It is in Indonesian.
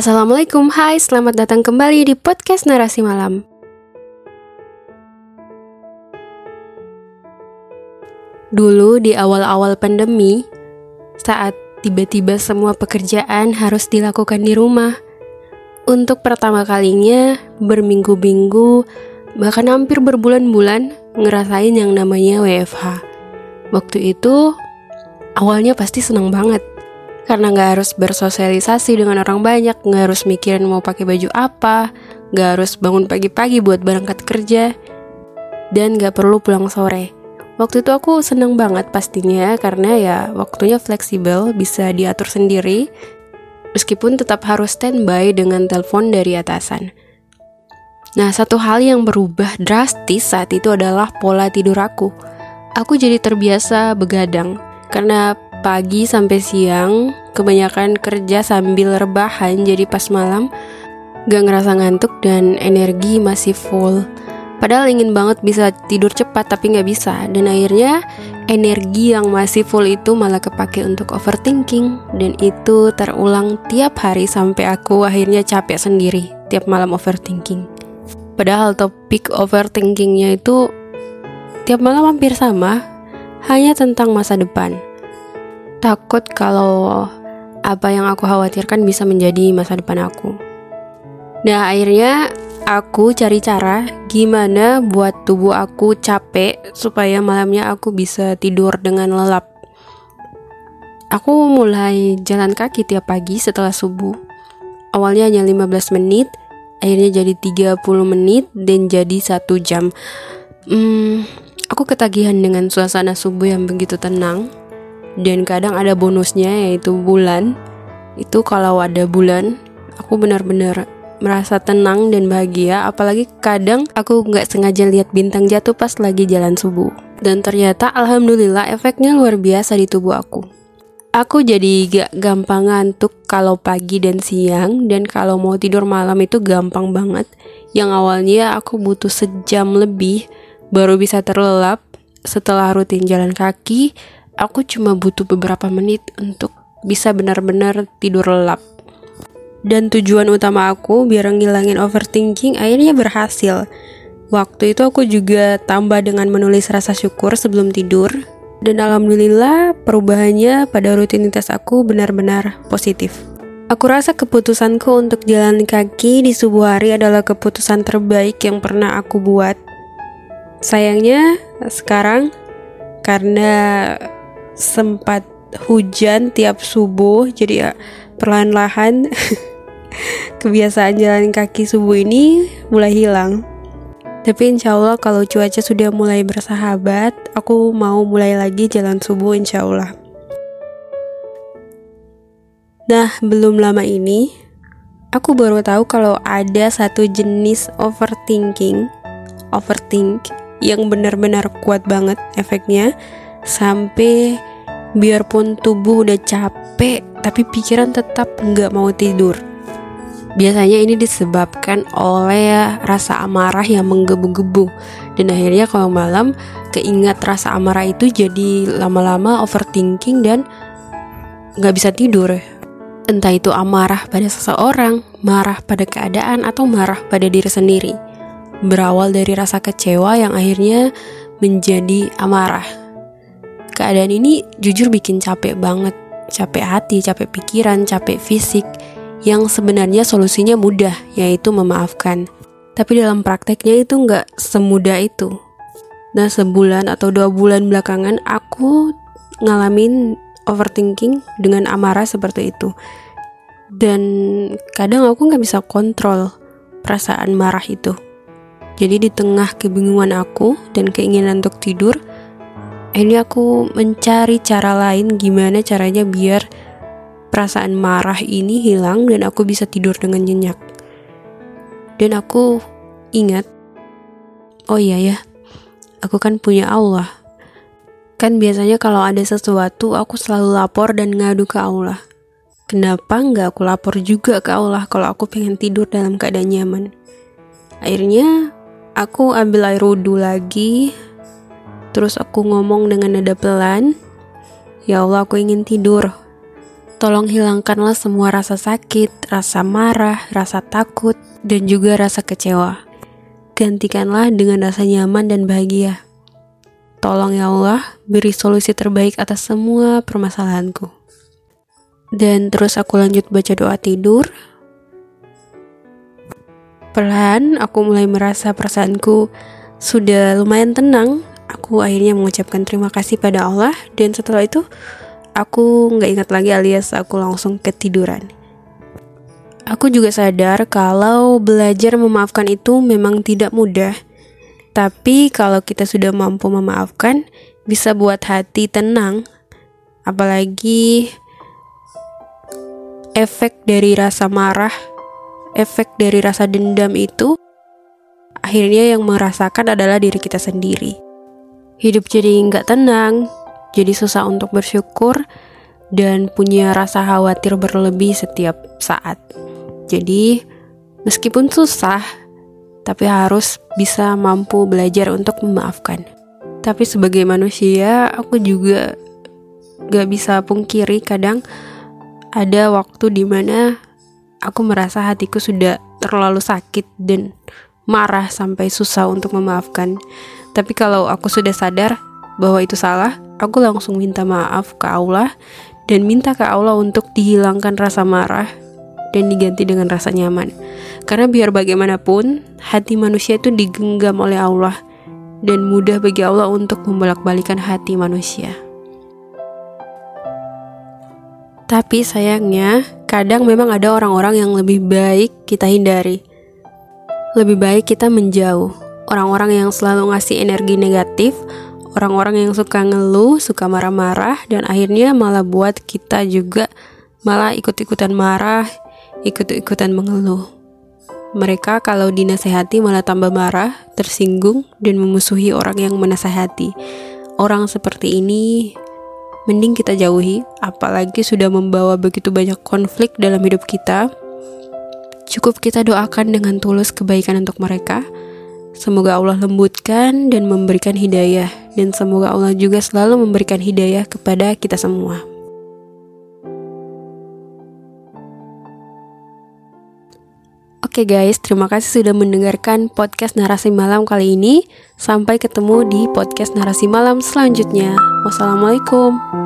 Assalamualaikum, hai, selamat datang kembali di podcast Narasi Malam. Dulu di awal-awal pandemi, saat tiba-tiba semua pekerjaan harus dilakukan di rumah, untuk pertama kalinya berminggu-minggu, bahkan hampir berbulan-bulan ngerasain yang namanya WFH. Waktu itu, awalnya pasti senang banget karena nggak harus bersosialisasi dengan orang banyak, nggak harus mikirin mau pakai baju apa, nggak harus bangun pagi-pagi buat berangkat kerja, dan nggak perlu pulang sore. Waktu itu aku seneng banget pastinya karena ya waktunya fleksibel, bisa diatur sendiri, meskipun tetap harus standby dengan telepon dari atasan. Nah, satu hal yang berubah drastis saat itu adalah pola tidur aku. Aku jadi terbiasa begadang karena pagi sampai siang kebanyakan kerja sambil rebahan jadi pas malam gak ngerasa ngantuk dan energi masih full. Padahal ingin banget bisa tidur cepat tapi gak bisa dan akhirnya energi yang masih full itu malah kepake untuk overthinking dan itu terulang tiap hari sampai aku akhirnya capek sendiri tiap malam overthinking. Padahal topik overthinkingnya itu tiap malam hampir sama hanya tentang masa depan Takut kalau apa yang aku khawatirkan bisa menjadi masa depan aku. Nah, akhirnya aku cari cara gimana buat tubuh aku capek supaya malamnya aku bisa tidur dengan lelap. Aku mulai jalan kaki tiap pagi setelah subuh. Awalnya hanya 15 menit, akhirnya jadi 30 menit dan jadi satu jam. Hmm, aku ketagihan dengan suasana subuh yang begitu tenang dan kadang ada bonusnya yaitu bulan. Itu kalau ada bulan aku benar-benar merasa tenang dan bahagia. Apalagi kadang aku nggak sengaja lihat bintang jatuh pas lagi jalan subuh. Dan ternyata alhamdulillah efeknya luar biasa di tubuh aku. Aku jadi gak gampang ngantuk kalau pagi dan siang. Dan kalau mau tidur malam itu gampang banget. Yang awalnya aku butuh sejam lebih baru bisa terlelap. Setelah rutin jalan kaki aku cuma butuh beberapa menit untuk bisa benar-benar tidur lelap. Dan tujuan utama aku biar ngilangin overthinking akhirnya berhasil. Waktu itu aku juga tambah dengan menulis rasa syukur sebelum tidur. Dan alhamdulillah perubahannya pada rutinitas aku benar-benar positif. Aku rasa keputusanku untuk jalan kaki di subuh hari adalah keputusan terbaik yang pernah aku buat. Sayangnya sekarang karena sempat hujan tiap subuh jadi ya perlahan-lahan kebiasaan jalan kaki subuh ini mulai hilang. Tapi insya Allah kalau cuaca sudah mulai bersahabat aku mau mulai lagi jalan subuh insya Allah. Nah belum lama ini aku baru tahu kalau ada satu jenis overthinking overthink yang benar-benar kuat banget efeknya sampai biarpun tubuh udah capek tapi pikiran tetap nggak mau tidur. Biasanya ini disebabkan oleh rasa amarah yang menggebu-gebu. Dan akhirnya kalau malam keingat rasa amarah itu jadi lama-lama overthinking dan nggak bisa tidur. Entah itu amarah pada seseorang marah pada keadaan atau marah pada diri sendiri. Berawal dari rasa kecewa yang akhirnya menjadi amarah keadaan ini jujur bikin capek banget. Capek hati, capek pikiran, capek fisik. Yang sebenarnya solusinya mudah, yaitu memaafkan. Tapi dalam prakteknya itu nggak semudah itu. Nah sebulan atau dua bulan belakangan aku ngalamin overthinking dengan amarah seperti itu. Dan kadang aku nggak bisa kontrol perasaan marah itu. Jadi di tengah kebingungan aku dan keinginan untuk tidur, ini aku mencari cara lain gimana caranya biar perasaan marah ini hilang dan aku bisa tidur dengan nyenyak. Dan aku ingat, oh iya ya, aku kan punya Allah. Kan biasanya kalau ada sesuatu aku selalu lapor dan ngadu ke Allah. Kenapa nggak aku lapor juga ke Allah kalau aku pengen tidur dalam keadaan nyaman? Akhirnya aku ambil air wudhu lagi, Terus aku ngomong dengan nada pelan, "Ya Allah, aku ingin tidur." tolong hilangkanlah semua rasa sakit, rasa marah, rasa takut, dan juga rasa kecewa. Gantikanlah dengan rasa nyaman dan bahagia. Tolong ya Allah, beri solusi terbaik atas semua permasalahanku. Dan terus aku lanjut baca doa tidur. Perlahan aku mulai merasa perasaanku sudah lumayan tenang. Aku akhirnya mengucapkan terima kasih pada Allah dan setelah itu aku nggak ingat lagi alias aku langsung ketiduran. Aku juga sadar kalau belajar memaafkan itu memang tidak mudah. Tapi kalau kita sudah mampu memaafkan, bisa buat hati tenang. Apalagi efek dari rasa marah, efek dari rasa dendam itu akhirnya yang merasakan adalah diri kita sendiri. Hidup jadi nggak tenang, jadi susah untuk bersyukur dan punya rasa khawatir berlebih setiap saat. Jadi, meskipun susah, tapi harus bisa mampu belajar untuk memaafkan. Tapi sebagai manusia, aku juga gak bisa pungkiri kadang ada waktu di mana aku merasa hatiku sudah terlalu sakit dan marah sampai susah untuk memaafkan. Tapi kalau aku sudah sadar bahwa itu salah, aku langsung minta maaf ke Allah dan minta ke Allah untuk dihilangkan rasa marah dan diganti dengan rasa nyaman. Karena biar bagaimanapun, hati manusia itu digenggam oleh Allah dan mudah bagi Allah untuk membolak-balikan hati manusia. Tapi sayangnya, kadang memang ada orang-orang yang lebih baik kita hindari. Lebih baik kita menjauh. Orang-orang yang selalu ngasih energi negatif, orang-orang yang suka ngeluh, suka marah-marah, dan akhirnya malah buat kita juga malah ikut-ikutan marah, ikut-ikutan mengeluh. Mereka kalau dinasehati malah tambah marah, tersinggung, dan memusuhi orang yang menasehati. Orang seperti ini mending kita jauhi, apalagi sudah membawa begitu banyak konflik dalam hidup kita. Cukup kita doakan dengan tulus kebaikan untuk mereka, Semoga Allah lembutkan dan memberikan hidayah, dan semoga Allah juga selalu memberikan hidayah kepada kita semua. Oke guys, terima kasih sudah mendengarkan podcast Narasi Malam kali ini. Sampai ketemu di podcast Narasi Malam selanjutnya. Wassalamualaikum.